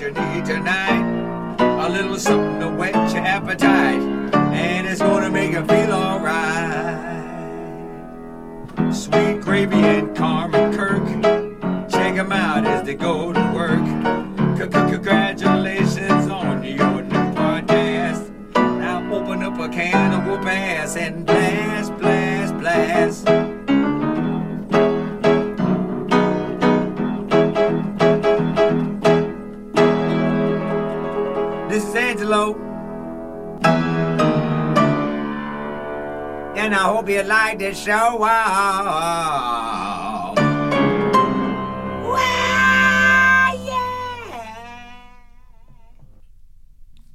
you need tonight. A little something to whet your appetite, and it's gonna make you feel alright. Sweet Gravy and Carmen Kirk, check 'em out as they go And I hope you like this show. Wow.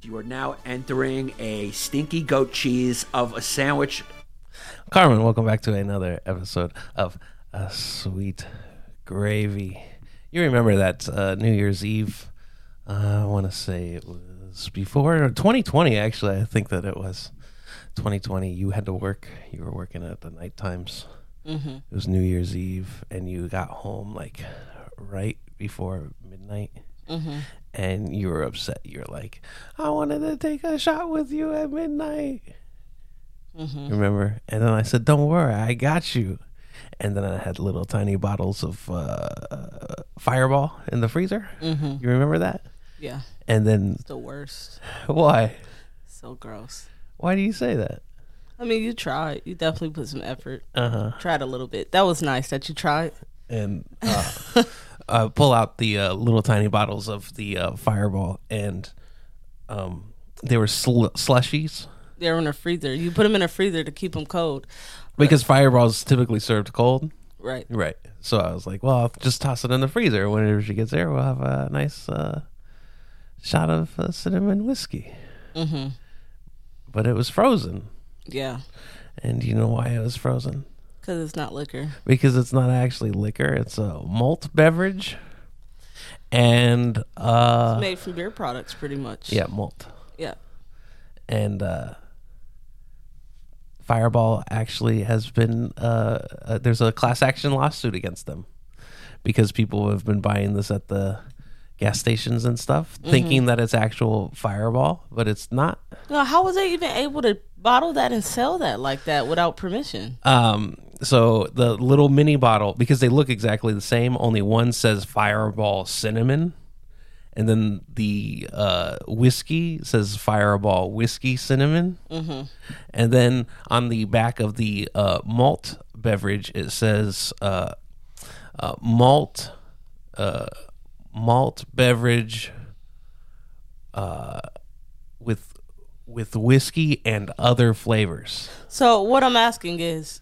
You are now entering a stinky goat cheese of a sandwich. Carmen, welcome back to another episode of a Sweet Gravy. You remember that uh, New Year's Eve? Uh, I want to say it was before 2020. Actually, I think that it was 2020. You had to work. You were working at the night times. Mm-hmm. It was New Year's Eve, and you got home like right before midnight. Mm-hmm. And you were upset. You're like, I wanted to take a shot with you at midnight. Mm-hmm. Remember? And then I said, "Don't worry, I got you." And then I had little tiny bottles of uh, Fireball in the freezer. You remember that? Yeah, And then the worst. why? So gross. Why do you say that? I mean, you tried. You definitely put some effort. Uh huh. Tried a little bit. That was nice that you tried. And uh, uh, pull out the uh, little tiny bottles of the uh, Fireball, and um, they were sl- slushies They're in a freezer. You put them in a freezer to keep them cold. because Fireball's typically served cold. Right. Right. So I was like, well, I'll just toss it in the freezer. Whenever she gets there, we'll have a nice uh, shot of uh, cinnamon whiskey. Mm-hmm. But it was frozen. Yeah. And you know why it was frozen? Because it's not liquor. Because it's not actually liquor, it's a malt beverage. And, uh, Made from beer products, pretty much. yeah, malt. Yeah. And, uh, Fireball actually has been, uh, uh, there's a class action lawsuit against them because people have been buying this at the gas stations and stuff, thinking that it's actual Fireball, but it's not. No, how was they even able to bottle that and sell that like that without permission? Um, so the little mini bottle, because they look exactly the same, only one says Fireball Cinnamon, and then the uh, whiskey says Fireball Whiskey Cinnamon, and then on the back of the uh, malt beverage it says uh, uh, malt uh, malt beverage uh, with with whiskey and other flavors. So what I'm asking is,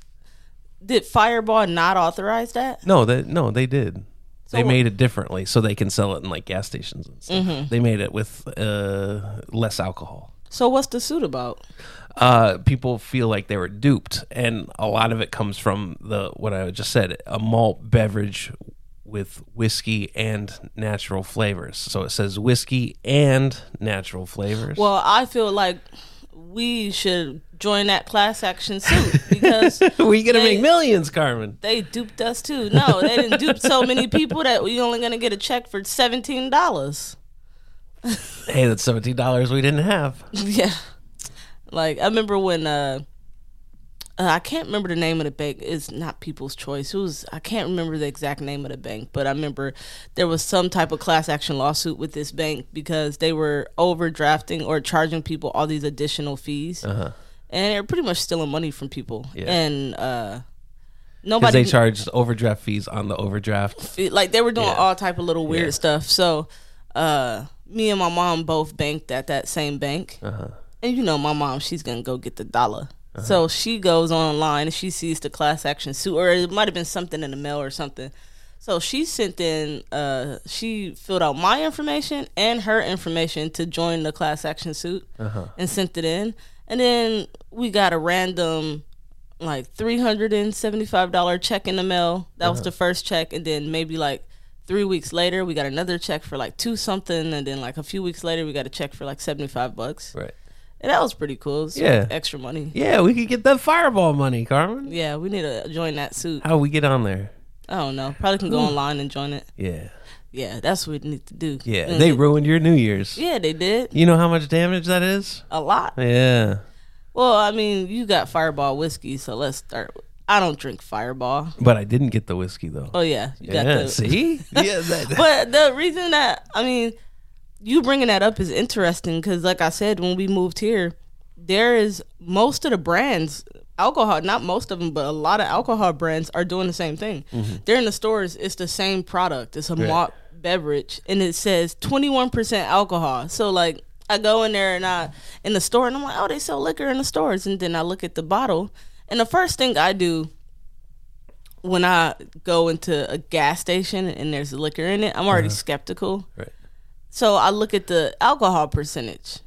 did Fireball not authorize that? No, they no, they did. they what- made it differently so they can sell it in like gas stations and stuff. They made it with uh, less alcohol. So what's the suit about? Uh, people feel like they were duped, and a lot of it comes from the what I just said: a malt beverage with whiskey and natural flavors. So it says whiskey and natural flavors. Well, I feel like we should join that class action suit because we're gonna they- make millions, Carmen. they duped us too. No, they didn't dupe so many people that we only gonna get a check for seventeen dollars. Hey, that's seventeen dollars we didn't have. Yeah, like I remember when uh, uh, I can't remember the name of the bank. It's not People's Choice. It was I can't remember the exact name of the bank, but I remember there was some type of class action lawsuit with this bank because they were overdrafting or charging people all these additional fees, and they're pretty much stealing money from people. Yeah. And uh, nobody they charged overdraft fees on the overdraft. like they were doing Yeah. all type of little weird Yeah. stuff. So, uh, me and my mom both banked at that same bank, Uh-huh. and you know, my mom she's gonna go get the dollar. Uh-huh. So she goes online and she sees the class action suit, or it might have been something in the mail or something. So she sent in, uh, she filled out my information and her information to join the class action suit, uh-huh. and sent it in. And then we got a random like three hundred and seventy five dollar check in the mail. That was uh-huh. the first check, and then maybe like three weeks later we got another check for like two something, and then like a few weeks later we got a check for like seventy five bucks. Right. And that was pretty cool. It's Yeah. extra money. Yeah, we could get that fireball money, Carmen. Yeah, we need to join that suit. How we get on there? I don't know. Probably can go hmm. online and join it. Yeah. Yeah, that's what we need to do. Yeah, they ruined your New Year's. Yeah, they did You know how much damage that is? a lot. Yeah. Well, I mean, you got Fireball whiskey, so let's start. with- I don't drink Fireball. But I didn't get the whiskey though. Oh yeah, you got yeah, the. see? yeah, that, But the reason that I mean, you bringing that up is interesting because, like I said, when we moved here, there is most of the brands alcohol, not most of them, but a lot of alcohol brands are doing the same thing. Mm-hmm. They're in the stores. It's the same product. It's a Right. malt beverage, and it says twenty one percent alcohol. So like. I go in there and I in the store and I'm like, oh, they sell liquor in the stores, and then I look at the bottle, and the first thing I do when I go into a gas station and there's liquor in it, I'm already uh-huh. skeptical. Right. So I look at the alcohol percentage,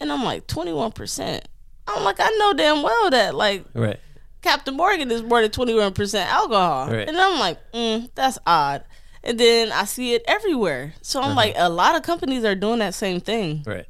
and I'm like 21 percent. I'm like, I know damn well that like Right. Captain Morgan is more than 21 percent alcohol, Right. and I'm like, mm, that's odd. And then I see it everywhere, so I'm like, a lot of companies are doing that same thing. Right.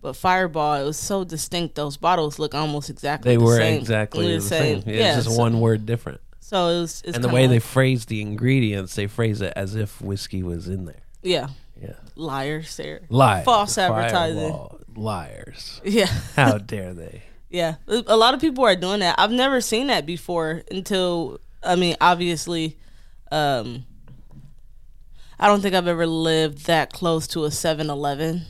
But Fireball, it was so distinct; those bottles look almost exactly. They the were same. exactly They're the same. Yeah, Yeah, it's just so, one word different. So it was. It's and the way they phrase the ingredients, they phrase it as if whiskey was in there. yeah, Yeah. liars there. Lies. False advertising. Fireball. Liars. Yeah. How dare they? Yeah, a lot of people are doing that. I've never seen that before until I mean, obviously, um, I don't think I've ever lived that close to a 7-Eleven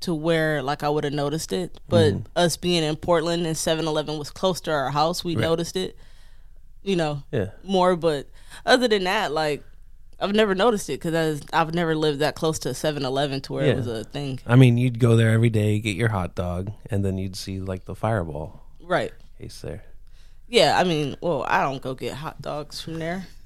to where like I would have noticed it. But us being in Portland and 7-Eleven was close to our house, we noticed it. You know, Yeah. more. But other than that, like I've never noticed it because I've never lived that close to a 7-Eleven to where Yeah. it was a thing. I mean, you'd go there every day, get your hot dog, and then you'd see like the fireball Right. case there. Yeah, I mean, well, I don't go get hot dogs from there.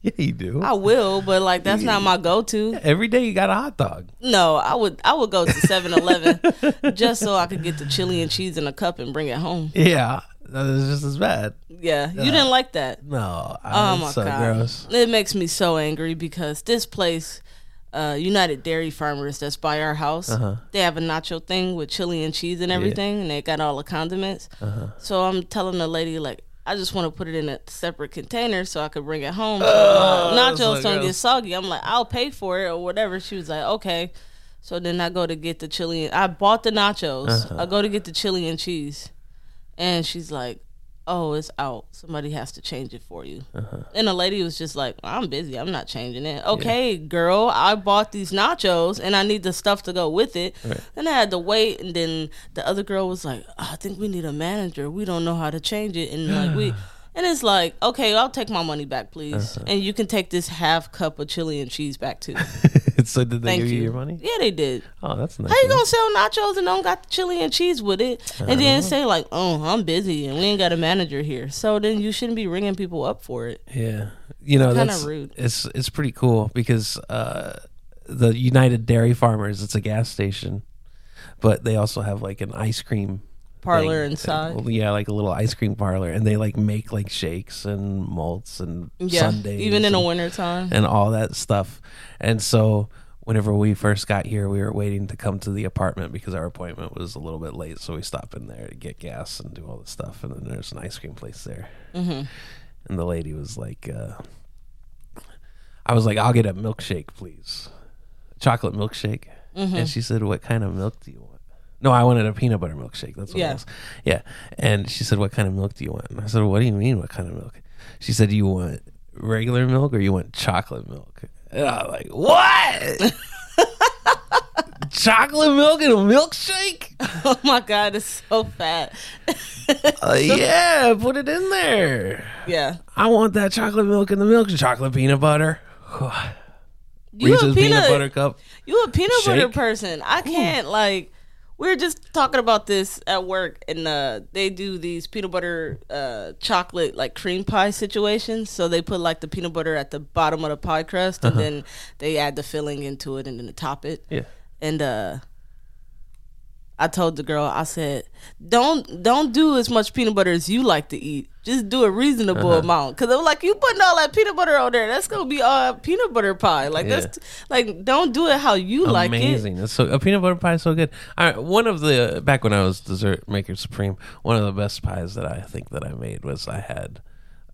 Yeah, you do. I will, but like that's not my go-to. Every day you got a hot dog. No, I would I would go to 7-Eleven just so I could get the chili and cheese in a cup and bring it home. Yeah, that is just as bad. Yeah, you didn't like that. No, Oh my so god, gross. it makes me so angry because this place, uh, United Dairy Farmers, that's by our house, Uh-huh. they have a nacho thing with chili and cheese and everything, and they got all the condiments. Uh-huh. So I'm telling the lady like. I just want to put it in a separate container so I could bring it home. So Oh, nachos don't get soggy. I'm like, I'll pay for it or whatever. She was like, okay. So then I go to get the chili. I bought the nachos. Uh-huh. I go to get the chili and cheese, and she's like, "Oh, it's out. Somebody has to change it for you." Uh-huh. And the lady was just like, "I'm busy. I'm not changing it." Okay, girl, I bought these nachos, and I need the stuff to go with it. Then I had to wait, and then the other girl was like, "Oh, "I think we need a manager. We don't know how to change it," and like we. And it's like, okay, I'll take my money back, please, Uh-huh. and you can take this half cup of chili and cheese back too. so did they Thank give you. you. your money? Yeah, they did. Oh, that's nice. How you gonna sell nachos and don't got the chili and cheese with it, and then say like, "Oh, I'm busy and we ain't got a manager here." So then you shouldn't be ringing people up for it. Yeah, you know Kinda that's rude. It's it's pretty cool because uh, the United Dairy Farmers. It's a gas station, but they also have like an ice cream Parlor thing. inside. Well, yeah, like a little ice cream parlor, and they like make like shakes and malts and Yeah, sundaes, even in the and, wintertime. and all that stuff. And so, whenever we first got here, we were waiting to come to the apartment because our appointment was a little bit late. So we stopped in there to get gas and do all the stuff. And then there's an ice cream place there, Mm-hmm. and the lady was like, uh, "I was like, I'll get a milkshake, please, chocolate milkshake." Mm-hmm. And she said, "What kind of milk do you want?" No, I wanted a peanut butter milkshake. That's what Yeah. it was. Yeah. And she said, What kind of milk do you want? And I said, What do you mean, what kind of milk? She said, Do You want regular milk or you want chocolate milk? And I was like, What? chocolate milk and a milkshake? oh my god, it's so fat. Uh, yeah, put it in there. yeah, I want that chocolate milk and the milk chocolate peanut butter. you Reese's a peanut, peanut, butter cup. you a peanut butter person. I can't like. We were just talking about this at work, and uh, they do these peanut butter uh, chocolate like cream pie situations. So they put like the peanut butter at the bottom of the pie crust, and then they add the filling into it, and then top it. Yeah. and uh I told the girl, I said, "Don't don't do as much peanut butter as you like to eat. Just do a reasonable Uh-huh. amount." Because I'm like, you putting all that peanut butter on there, that's gonna be all peanut butter pie. Like that's like, don't do it how you like it. Amazing. So a peanut butter pie is so good. I, one of the back when I was dessert maker supreme, one of the best pies that I think that I made was I had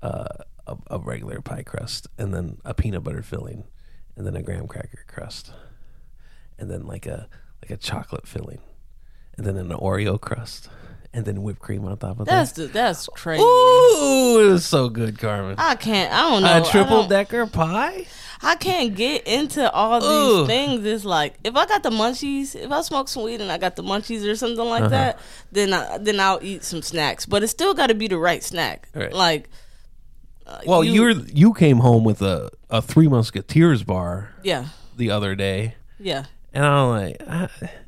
uh, a, a regular pie crust and then a peanut butter filling, and then a graham cracker crust, and then like a like a chocolate filling, and then an Oreo crust, and then whipped cream on top of That's that. the, that's crazy. Ooh, it was so good, Carmen. I can't. I don't know. A triple don't- decker pie. I can't get into all these things. It's like if I got the munchies, if I smoke some weed and I got the munchies or something like Uh-huh. that, then I, then I'll eat some snacks. But it's still got to be the right snack. Right. Like, uh, Well, you, were you came home with a a Three Musketeers bar yeah, the other day, yeah. and I'm like,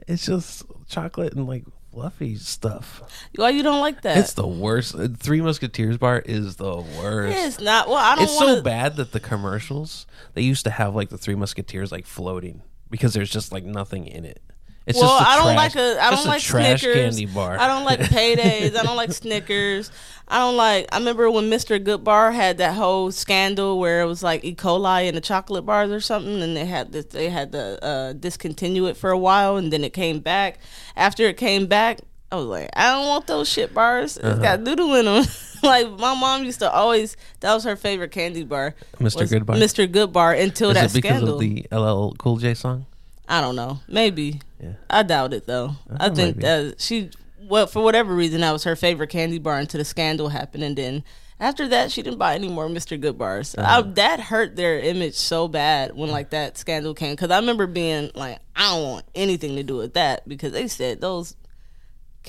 it's just chocolate and like fluffy stuff. Why you don't like that? It's the worst. Uh, Three Musketeers bar is the worst. it's not. Well, I don't It's want so bad that the commercials they used to have like the Three Musketeers like floating because there's just like nothing in it. It's Well, just a I don't trash- like a. I don't like Snickers. candy bar. I don't like paydays. I don't like Snickers. I don't like. I remember when Mr. Goodbar had that whole scandal where it was like E. coli in the chocolate bars or something, and they had this. They had to uh, discontinue it for a while, and then it came back. After it came back, I was like, I don't want those shit bars. It's Uh-huh. got doodle in them. like my mom used to always. That was her favorite candy bar. Mr. Goodbar? Mr. Goodbar until Is that it because scandal. of the LL Cool J song? I don't know. Maybe. Yeah. I doubt it though. I Uh, think that she, well, for whatever reason, that was her favorite candy bar until the scandal happened, and then after that, she didn't buy any more Mr. Good bars. Uh-huh. I, that hurt their image so bad when like that scandal came because I remember being like, I don't want anything to do with that because they said those.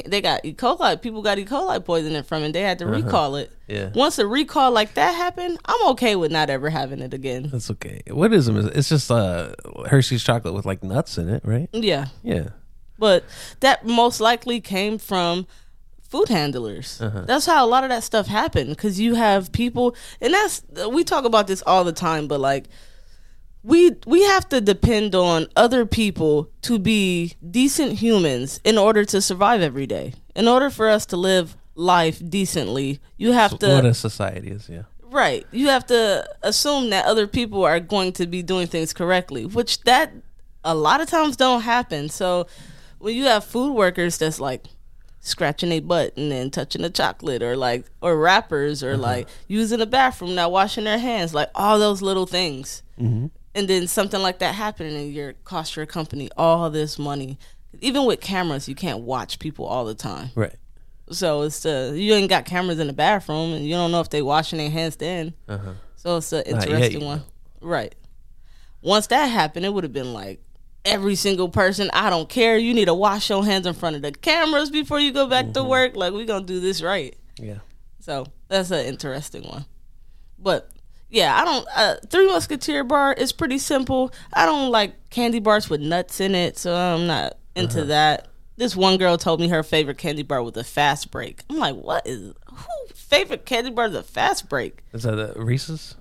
They got E. coli. People got E. coli poisoning from it. And they had to recall it. Uh-huh. Yeah. Once a recall like that happened, I'm okay with not ever having it again. That's okay. What is it? It's just uh, Hershey's chocolate with like nuts in it, right? Yeah. Yeah. but that most likely came from food handlers. Uh-huh. That's how a lot of that stuff happened because you have people, and that's we talk about this all the time, but like we we have to depend on other people to be decent humans in order to survive every day. In order for us to live life decently, you have to what a society is, yeah. Right. You have to assume that other people are going to be doing things correctly, which that a lot of times don't happen. So when you have food workers that's like scratching a butt and then touching a chocolate or like or rappers or mm-hmm. like using a bathroom not washing their hands like all those little things mm-hmm. And then something like that happening and your cost your company all this money even with cameras you can't watch people all the time Right. so it's uh, you ain't got cameras in the bathroom, and you don't know if they washing their hands then. Uh-huh. So it's an interesting one, right? Once that happened, it would have been like every single person. I don't care. You need to wash your hands in front of the cameras before you go back Mm-hmm. to work. Like we're gonna do this right. Yeah. So that's an interesting one. But yeah, I don't. Uh, Three Musketeer bar is pretty simple. I don't like candy bars with nuts in it, so I'm not into Uh-huh. that. This one girl told me her favorite candy bar was a fast break. I'm like, what is who favorite candy bar is a fast break? Is that a Reese's?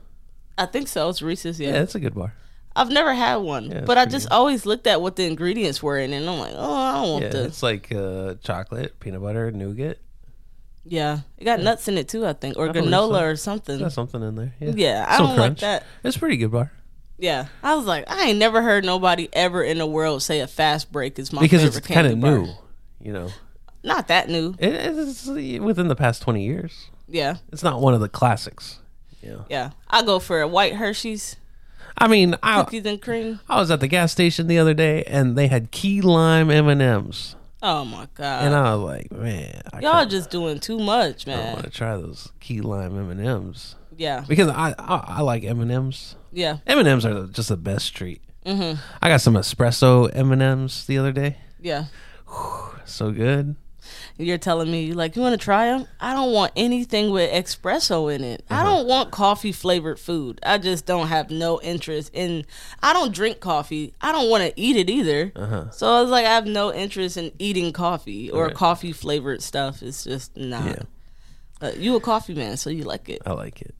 I think so. It's Reese's. Yeah, Yeah, it's a good bar. I've never had one, Yeah, but I just good. always looked at what the ingredients were in, it, and I'm like, oh, I don't want Yeah, the. it's like uh, chocolate, peanut butter, nougat. Yeah, it got nuts in it too, I think, or I granola so. or something. Got something in there. Yeah, Yeah, I Some don't like that. It's a pretty good bar Yeah, I was like, I ain't never heard nobody ever in the world say a fast break is my because favorite it's kind of new. You know, Not that new. it's within the past twenty years. Yeah, It's not one of the classics. Yeah. yeah. I go for a white Hershey's I mean, I cookies and cream. I was at the gas station the other day and they had key lime M and M's, Oh my god, and I was like, man, I y'all just doing too much, man. I want to try those key lime M and M's Yeah, because I I, I like M and M's. yeah. M and M's are just the best treat. Mm-hmm. I got some espresso M and M's the other day. Yeah. So good. You're telling me you like you want to try them? I don't want anything with espresso in it. Uh-huh. I don't want coffee flavored food. I just don't have no interest in. I don't drink coffee. I don't want to eat it either. Uh-huh. So I was like, I have no interest in eating coffee or Right. coffee flavored stuff. It's just not. Yeah. Uh, you a coffee man, so you like it. I like it.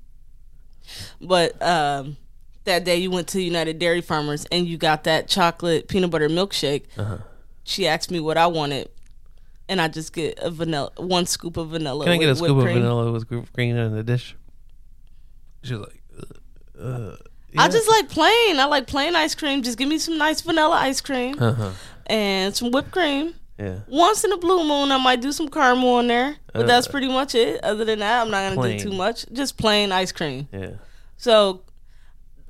But um, that day you went to United Dairy Farmers and you got that chocolate peanut butter milkshake. Uh-huh. She asked me what I wanted, and I just get a vanilla, one scoop of vanilla. Can I get a scoop whipped of cream. vanilla with whipped cream in the dish? She was like, uh, uh, I just like plain. I like plain ice cream. Just give me some nice vanilla ice cream Uh-huh. and some whipped cream. Yeah. Once in a blue moon, I might do some caramel in there, but that's Uh, pretty much it. Other than that, I'm not gonna plain. do too much. Just plain ice cream. Yeah. So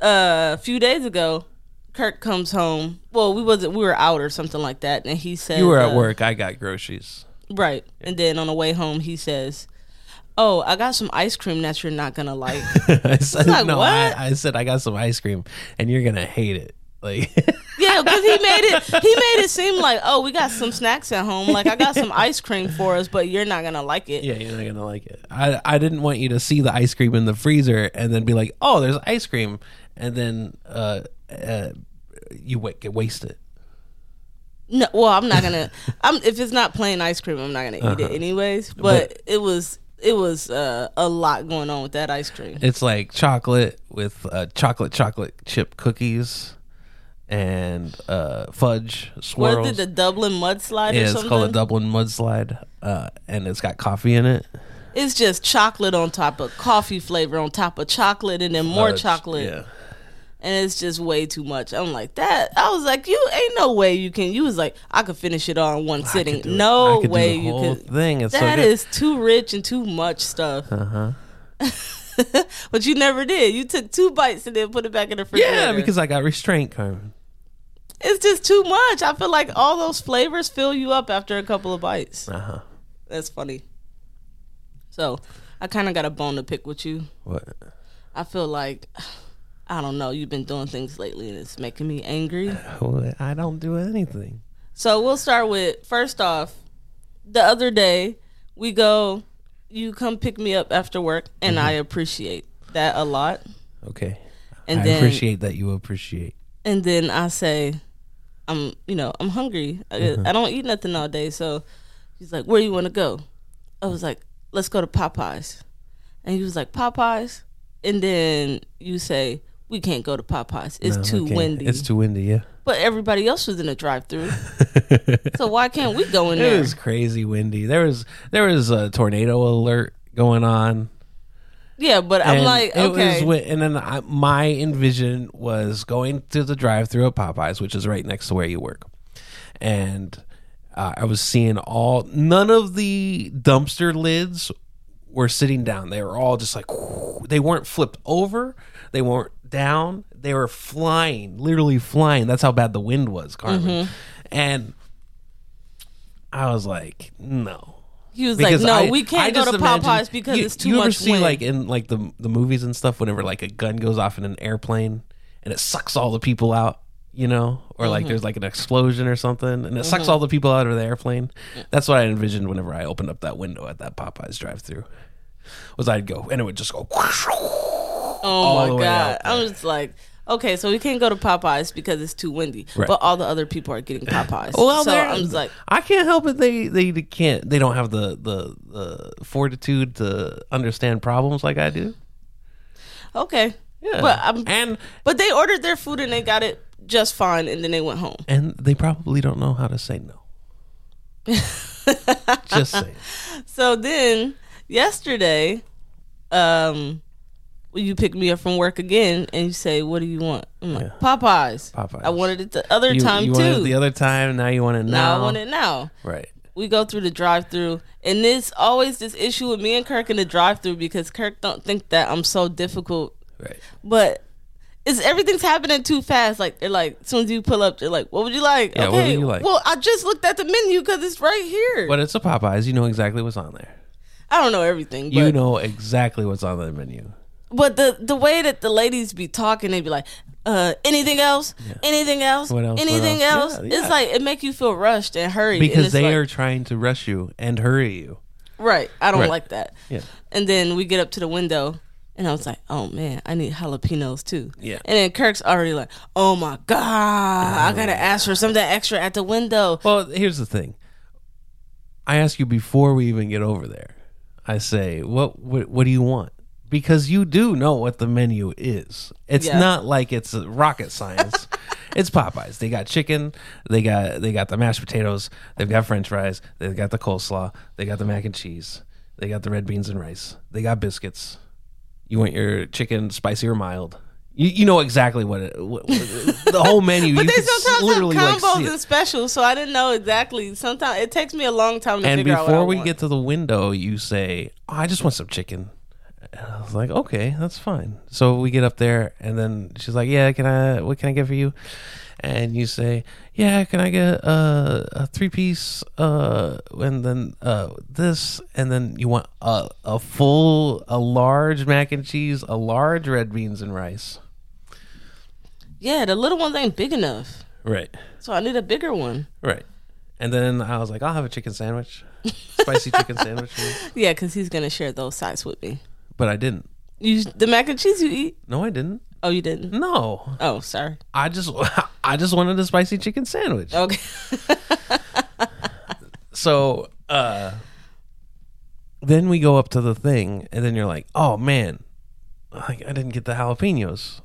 uh, a few days ago, Kirk comes home. Well, we wasn't. We were out or something like that, and he said You were at uh, work. I got groceries. right? And then on the way home, he says, "Oh, I got some ice cream that you're not gonna like." I said like, no. what? I, I said I got some ice cream, and you're gonna hate it. Like yeah, because he made it. He made it seem like, "Oh, we got some snacks at home. Like I got some ice cream for us, but you're not gonna like it." Yeah, you're not gonna like it. I I didn't want you to see the ice cream in the freezer and then be like, oh, there's ice cream, and then uh, uh you get wasted. No, well, I'm not gonna. I'm if it's not plain ice cream, I'm not gonna eat Uh-huh. it anyways. But, it was it was uh, a lot going on with that ice cream. It's like chocolate with uh, chocolate chocolate chip cookies and uh, fudge swirls. It the Dublin mudslide yeah, or it's something? called a Dublin mudslide, uh, and it's got coffee in it. it's just chocolate on top of coffee flavor on top of chocolate, and then more chocolate, Yeah. And it's just way too much. I'm like that. I was like, you ain't no way you can. You was like, I could finish it all in one I sitting. could do it. I No way you could. Thing. It's That so is too rich and too much stuff. Uh-huh. but you never did. You took two bites and then put it back in the fridge. Yeah, because I got restraint, Carmen. it's just too much. I feel like all those flavors fill you up after a couple of bites. Uh huh. That's funny. So, I kind of got a bone to pick with you. What? I feel like I don't know. You've been doing things lately, and it's making me angry. Uh, well, I don't do anything. So we'll start with first off. The other day, we go. You come pick me up after work, and mm-hmm. I appreciate that a lot. Okay. And I then, appreciate that you appreciate. and then I say, I'm, you know, I'm hungry. I, mm-hmm. I don't eat nothing all day. So he's like, where you want to go? I was like, let's go to Popeyes. And he was like, Popeyes? And then you say, we can't go to Popeyes. It's No, too windy. It's too windy. Yeah. but everybody else was in the drive through. so why can't we go in It there? It was crazy windy. There was there was a tornado alert going on. yeah, but I'm like, it okay. was and then I, my envision was going to the drive-through at Popeyes, which is right next to where you work, and uh, I was seeing all none of the dumpster lids were sitting down. They were all just like they weren't flipped over, they weren't down, they were flying, literally flying. That's how bad the wind was, Carmen. Mm-hmm. And I was like, no. he was like, no, I- we can't go to imagine- Popeyes because you, it's too much." you much ever see wind. like in like the the movies and stuff whenever like a gun goes off in an airplane and it sucks all the people out, you know, or Mm-hmm. like there's like an explosion or something and it sucks all the people out of the airplane. That's what I envisioned whenever I opened up that window at that Popeyes drive-through. Was I'd go and it would just go. Oh my god! I'm just like, okay, so we can't go to Popeyes because it's too windy, Right. but all the other people are getting Popeyes. Well, so I'm just like, I can't help it. They they can't. They don't have the the the fortitude to understand problems like I do. okay, Yeah, but I'm, and but they ordered their food and they got it just fine, and then they went home. and they probably don't know how to say no. Just saying. So then yesterday, um, when you pick me up from work again and you say, "What do you want?" I'm like, "Popeyes." Popeyes. I wanted it the other You, time you too. wanted it the other time. Now you want it now now. I want it now. Right. we go through the drive through and there's always this issue with me and Kirk in the drive through because Kirk don't think that I'm so difficult. Right. But it's everything's happening too fast. Like they're like as soon as you pull up, they're like, What would you like? Yeah, what would you like? Well, I just looked at the menu because it's right here. But it's a Popeyes. You know exactly what's on there. I don't know everything. But, You know exactly what's on the menu. But the the way that the ladies be talking, they'd be like, uh, anything else? Anything else? What else? What Anything else? else? Yeah, yeah. It's like it make you feel rushed and hurried. Because it's they like- are trying to rush you and hurry you. Right. I don't Right. like that. Yeah. And then we get up to the window and I was like, oh man, I need jalapenos too. Yeah. And then Kirk's already like, oh my God, I gotta ask for something extra at the window. Well, here's the thing. I ask you before we even get over there. I say, "What what, what do you want?" Because you do know what the menu is. It's Yeah. not like it's rocket science. it's Popeyes. They got chicken. They got they got the mashed potatoes. They've got French fries. They've got the coleslaw. They got the mac and cheese. They got the red beans and rice. They got biscuits. You want your chicken spicy or mild? You, you know exactly what, it, what, what the whole menu. But you they sometimes have literally like combos it. and specials, so I didn't know exactly. Sometimes it takes me a long time to and figure out I before we get to the window, you say, oh, "I just want some chicken," And I was like, okay, that's fine. So we get up there, and then she's like, yeah, can I? What can I get for you? And you say, yeah, can I get uh, a three piece? Uh, and then uh, this, and then you want a a full, a large mac and cheese, a large red beans and rice. Yeah, the little ones ain't big enough, Right, so I need a bigger one. right. And then I was like, I'll have a chicken sandwich, spicy chicken sandwich. Yeah, because he's gonna share those sides with me. But I didn't. You the mac and cheese you eat? No, I didn't. Oh, you didn't? No, Oh, sorry. I just I just wanted a spicy chicken sandwich. Okay. So uh then we go up to the thing and then you're like, "Oh man, like I didn't get the jalapenos."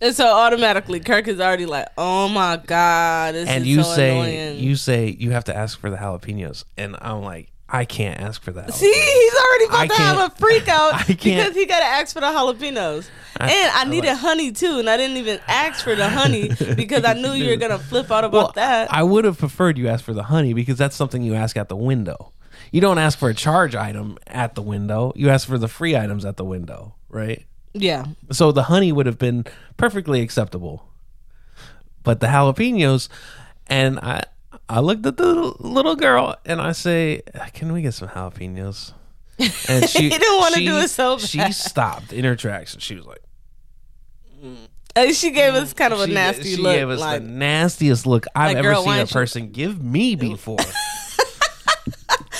And so automatically, Kirk is already like, "Oh my god, this and is you so say annoying." you say you have to ask for the jalapenos and I'm like, "I can't ask for that." See, he's already about I to have a freak out because he got to ask for the jalapenos. I- and I I needed like- honey too, and I didn't even ask for the honey because I knew you were gonna flip out about Well, that. I would have preferred you ask for the honey because that's something you ask at the window. You don't ask for a charge item at the window. You ask for the free items at the window, right? yeah, So the honey would have been perfectly acceptable. But the jalapenos, and I, I looked at the little girl and I say, "Can we get some jalapenos?" And she He didn't wanna do it so She stopped in her tracks and she was like, and she gave us kind of a nasty she look. She gave us like, the nastiest look I've Like, ever girl, seen a don't you- person give me before.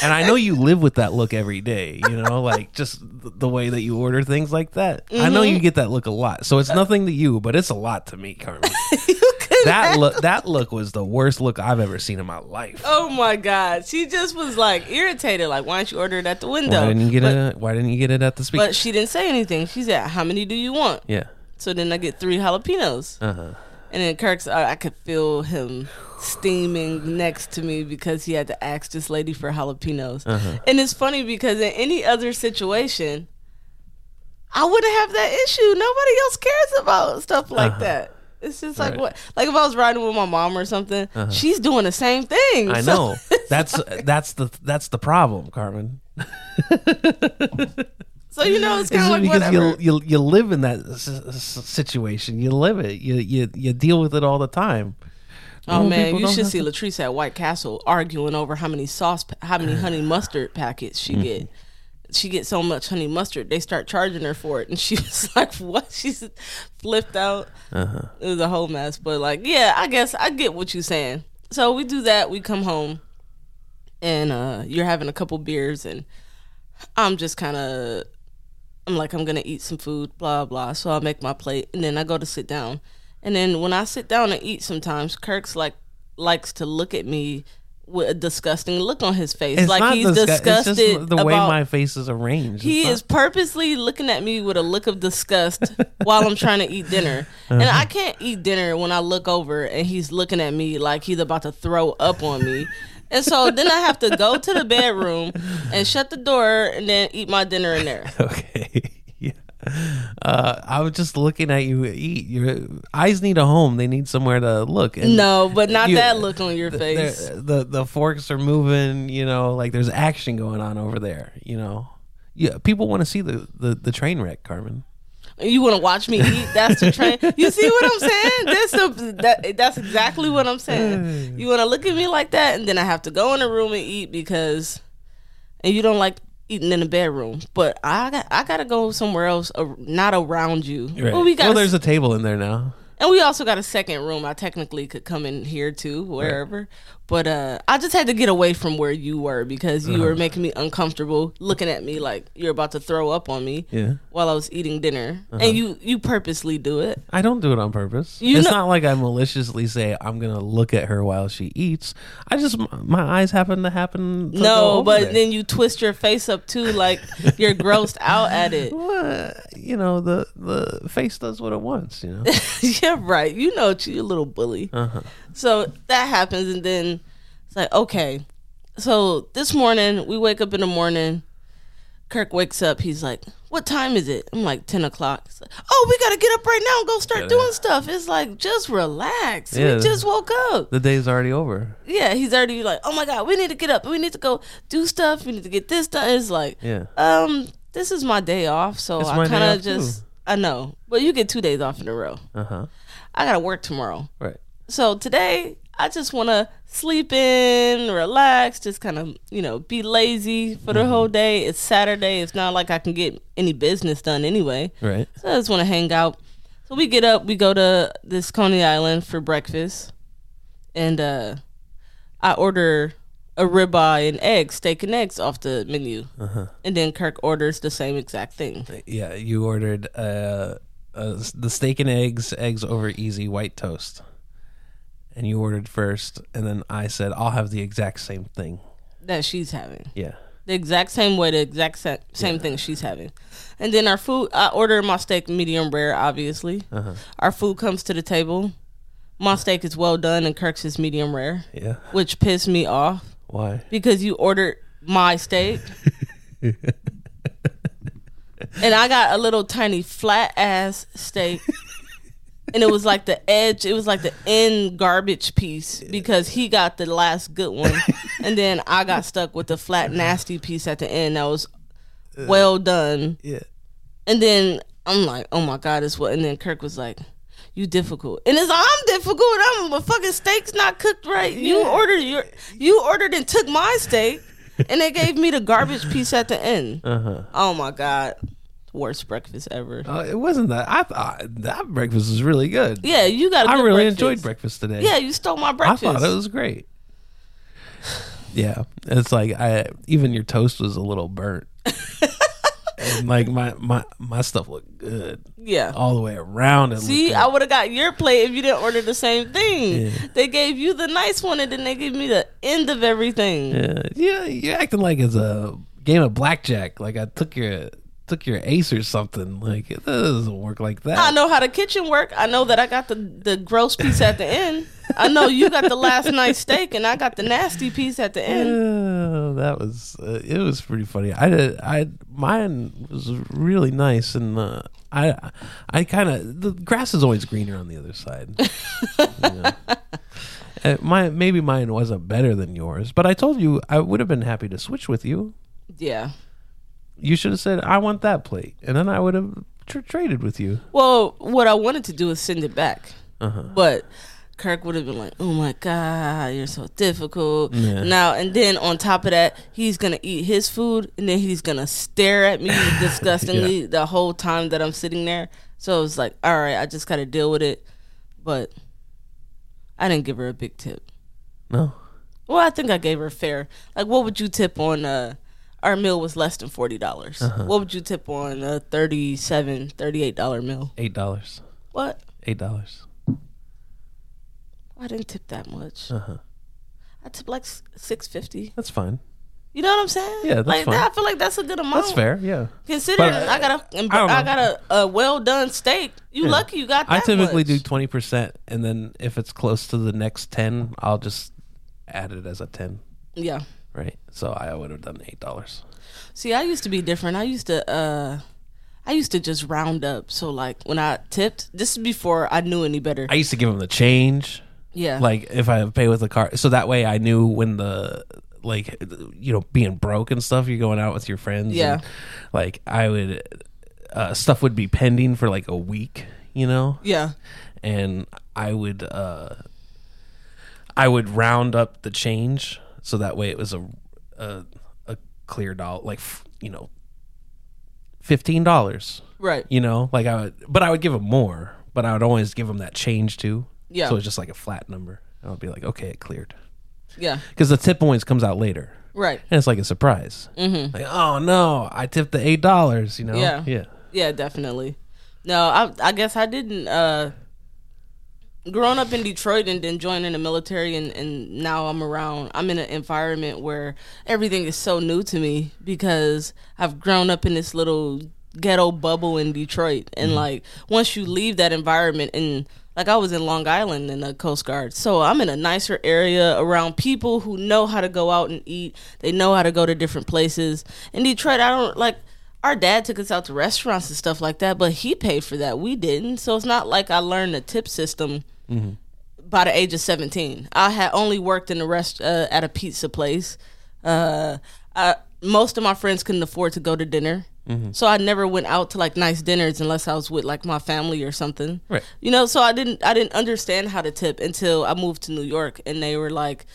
and I know you live with that look every day, you know, like just the way that you order things like that. I know Mm-hmm. you get that look a lot. So it's nothing to you, but it's a lot to me, Carmen. that look that look was the worst look I've ever seen in my life. oh my god, she just was like irritated. Like, why don't you order it at the window? Why didn't you get but, it? Why didn't you get it at the speaker? But she didn't say anything. She said, "How many do you want?" yeah. So then I get three jalapenos. Uh huh. And then Kirk's, I, I could feel him steaming next to me because he had to ask this lady for jalapenos. Uh-huh. And it's funny because in any other situation, I wouldn't have that issue. Nobody else cares about stuff like that. It's just like Uh-huh. Right. Uh-huh. what, like if I was riding with my mom or something, she's doing the same thing. I So- know. That's that's the that's the problem, Carmen. So you know, it's kind of like because whatever. you you you live in that situation. You live it. You you you deal with it all the time. Oh Normal man, you should see Latrice at White Castle arguing over how many sauce, how many honey mustard packets she get. She gets so much honey mustard, they start charging her for it, and she was like, "What?" She's flipped out. Uh-huh. It was a whole mess, but like, yeah, I guess I get what you're saying. So we do that. We come home, and uh, you're having a couple beers, and I'm just kind of, I'm like, I'm gonna eat some food, blah blah. So I make my plate, and then I go to sit down, and then when I sit down and eat, sometimes Kirk's like likes to look at me with a disgusting look on his face, It's like not he's disgu- disgusted the way about my face is arranged. he It's is purposely looking at me with a look of disgust while I'm trying to eat dinner. And Uh-huh. I can't eat dinner when I look over and he's looking at me like he's about to throw up on me. And so then I have to go to the bedroom and shut the door and then eat my dinner in there. okay. Uh, I was just looking at you eat. Your eyes need a home. They need somewhere to look. And No, but not you- that look on your face. The, the the forks are moving. You know, like there's action going on over there. You know, yeah. People want to see the, the the train wreck, Carmen. You want to watch me eat? That's the train. You see what I'm saying? That's the, that, that's exactly what I'm saying. You want to look at me like that, and then I have to go in the room and eat because, and you don't like eating in the bedroom. But I got I gotta go somewhere else, uh, not around you. Right. Well, we got well, there's a table in there now. and we also got a second room. I technically could come in here too, wherever. But uh, I just had to get away from where you were because you Uh-huh. were making me uncomfortable, looking at me like you're about to throw up on me Yeah. Uh-huh. while I was eating dinner, and you you purposely do it. I don't do it on purpose. You it's know- not like I maliciously say I'm gonna look at her while she eats. I just my eyes happen to happen. To go No, over but there. then you twist your face up too, like you're grossed out at it. Well, you know the the face does what it wants. You know. yeah, right. You know, you a little bully. Uh-huh. So that happens, and then it's like, okay. So this morning, we wake up in the morning. Kirk wakes up. He's like, "What time is it?" I'm like, 10 o'clock." Like, "Oh, we gotta get up right now and go start Yeah. doing stuff." It's like, just relax. Yeah. We just woke up. The day's already over. Yeah, he's already like, "Oh my god, we need to get up. We need to go do stuff. We need to get this done." It's like, Yeah. um, this is my day off, so It's I kind of just too. I know, but you get two days off in a row. Uh huh. I gotta work tomorrow, Right. So today I just want to sleep in, relax, just kind of you know be lazy for the Mm-hmm. whole day. It's Saturday. It's not like I can get any business done anyway. Right. So I just want to hang out. So we get up, we go to this Coney Island for breakfast, and uh, I order a ribeye and eggs, steak and eggs off the menu, Uh-huh. and then Kirk orders the same exact thing. Yeah, you ordered uh, uh, the steak and eggs, eggs over easy, white toast, and you ordered first, and then I said I'll have the exact same thing. That she's having Yeah. the exact same way, the exact sa- same thing she's having, and then our food. I order my steak medium rare. Obviously, Uh-huh. our food comes to the table. My steak is well done, and Kirk's is medium rare, Yeah. which pissed me off. Why? because you ordered my steak. and I got a little tiny flat ass steak. And it was like the edge, it was like the end garbage piece because he got the last good one. and then I got stuck with the flat nasty piece at the end that was well done. Yeah. And then I'm like, oh my God, it's what and then Kirk was like, You difficult. And it's I'm difficult. I'm a fucking steak's not cooked right. You ordered your you ordered and took my steak and they gave me the garbage piece at the end. Uh huh. Oh my God. Worst breakfast ever. Uh, it wasn't that. I thought that breakfast was really good. Yeah, you got a I really breakfast. enjoyed breakfast today. Yeah, you stole my breakfast. I thought it was great. Yeah, it's like I even your toast was a little burnt, and like my my my stuff looked good yeah. all the way around. It See, I would have got your plate if you didn't order the same thing. Yeah. They gave you the nice one and then they gave me the end of everything. yeah, yeah, you're acting like it's a game of blackjack. Like I took your took your ace or something. Like it doesn't work like that. I know how the kitchen work. I know that I got the the gross piece at the end. I know you got the last nice steak and I got the nasty piece at the end. Yeah, that was uh, it was pretty funny. I did I mine was really nice and uh, I I kind of the grass is always greener on the other side. You know? Uh, my maybe mine wasn't better than yours, but I told you I would have been happy to switch with you. Yeah. You should have said I want that plate, and then I would have tr- traded with you. Well, what I wanted to do is send it back, Uh-huh. but Kirk would have been like, "Oh my god, you're so difficult." Yeah. Now and then, on top of that, he's gonna eat his food, and then he's gonna stare at me disgustingly the whole time that I'm sitting there. So it was like, all right, I just gotta deal with it. But I didn't give her a big tip. No, Well, I think I gave her fair. Like, what would you tip on? Uh, our meal was less than forty dollars. Uh-huh. What would you tip on a 37 38 dollar meal? eight dollars, What? eight dollars. I didn't tip that much. Uh huh. I tipped like six fifty. That's fine. You know what I'm saying? Yeah, that's like fine. That, I feel like that's a good amount. That's fair. Yeah. Considering But, I got a, I I, got a, a well done steak. You Yeah. lucky you got that I typically much. do twenty percent, and then if it's close to the next ten, I'll just add it as a ten. Yeah. Right. So I would have done eight dollars. See, I used to be different. I used to uh I used to just round up. So like when I tipped, this is before I knew any better. I used to give them the change, yeah. like if I pay with the card, so that way I knew when the like you know being broke and stuff. You're going out with your friends. Yeah. like I would, uh, stuff would be pending for like a week. You know. yeah. and I would uh I would round up the change so that way it was a a, a clear dollar like you know fifteen dollars Right. you know like I would but I would give them more but I would always give them that change too Yeah. so it's just like a flat number and I'll be like okay it cleared Yeah. because the tip always comes out later Right. and it's like a surprise Mm-hmm. like oh no I tipped the eight dollars you know Yeah. yeah Yeah, definitely. No, I I guess I didn't uh growing up in Detroit and then joining the military and, and now I'm around I'm in an environment where everything is so new to me because I've grown up in this little ghetto bubble in Detroit and mm-hmm. like once you leave that environment and like I was in Long Island in the Coast Guard. So I'm in a nicer area around people who know how to go out and eat. They know how to go to different places. In Detroit, I don't like our dad took us out to restaurants and stuff like that, but he paid for that. We didn't. So it's not like I learned the tip system by the age of 17. I had only worked in the rest uh, at a pizza place. Uh, I, most of my friends couldn't afford to go to dinner. So I never went out to like nice dinners unless I was with like my family or something. Right. You know, so I didn't I didn't understand how to tip until I moved to New York and they were like,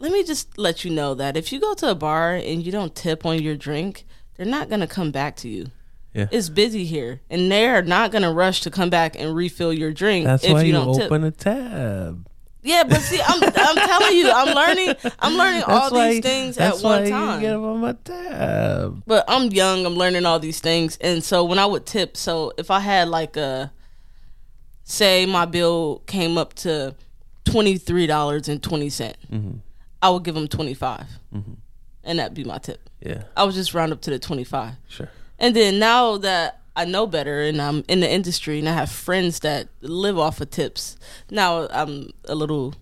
"Let me just let you know that if you go to a bar and you don't tip on your drink, they're not going to come back to you." Yeah. It's busy here, and they are not going to rush to come back and refill your drink That's if why you, don't tip. open a tab. Yeah, but see, I'm I'm telling you, I'm learning. I'm learning all why, these things that's at one why time. You get them on my tab. but I'm young. I'm learning all these things, and so when I would tip, so if I had like a, say my bill came up to twenty three dollars and twenty mm-hmm. I would give them twenty mm-hmm. and that'd be my tip. Yeah, I would just round up to the twenty five, sure. And then now that I know better and I'm in the industry and I have friends that live off of tips, now I'm a little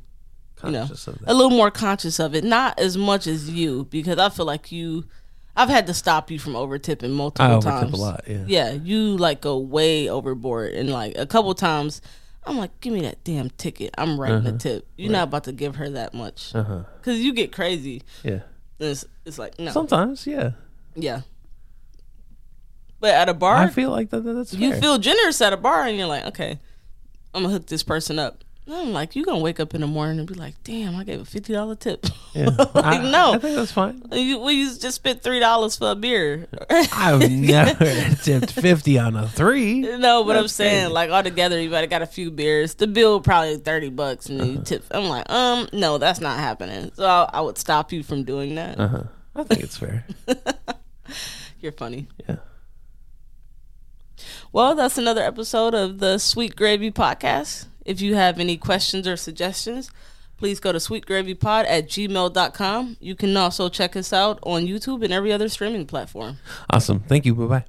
you know, of that. a little more conscious of it. Not as much as you, because I feel like you. I've had to stop you from over tipping multiple I overtip times. a lot, yeah. Yeah, you like go way overboard, and like a couple times, I'm like, give me that damn ticket. I'm writing a tip. You're not about to give her that much, Uh-huh. because you get crazy. Yeah. It's, it's like no, Sometimes, yeah. yeah. But at a bar, I feel like that, that- that's you fair. feel generous at a bar, and you're like, okay, I'm gonna hook this person up. And I'm like, you gonna wake up in the morning and be like, damn, I gave a fifty dollar tip. Yeah. like, I, no, I think that's fine. you, we just spent three dollars for a beer. I've never tipped 50 on a three. no, but I'm saying crazy. like all together, you might have got a few beers. The bill probably thirty bucks, and then Uh-huh. you tip. I'm like, um, no, that's not happening. So I, I would stop you from doing that. Uh-huh. I think it's fair. You're funny. Yeah. Well, that's another episode of the Sweet Gravy Podcast. If you have any questions or suggestions, please go to sweetgravypod at gmail.com. You can also check us out on YouTube and every other streaming platform. Awesome. Thank you. Bye bye.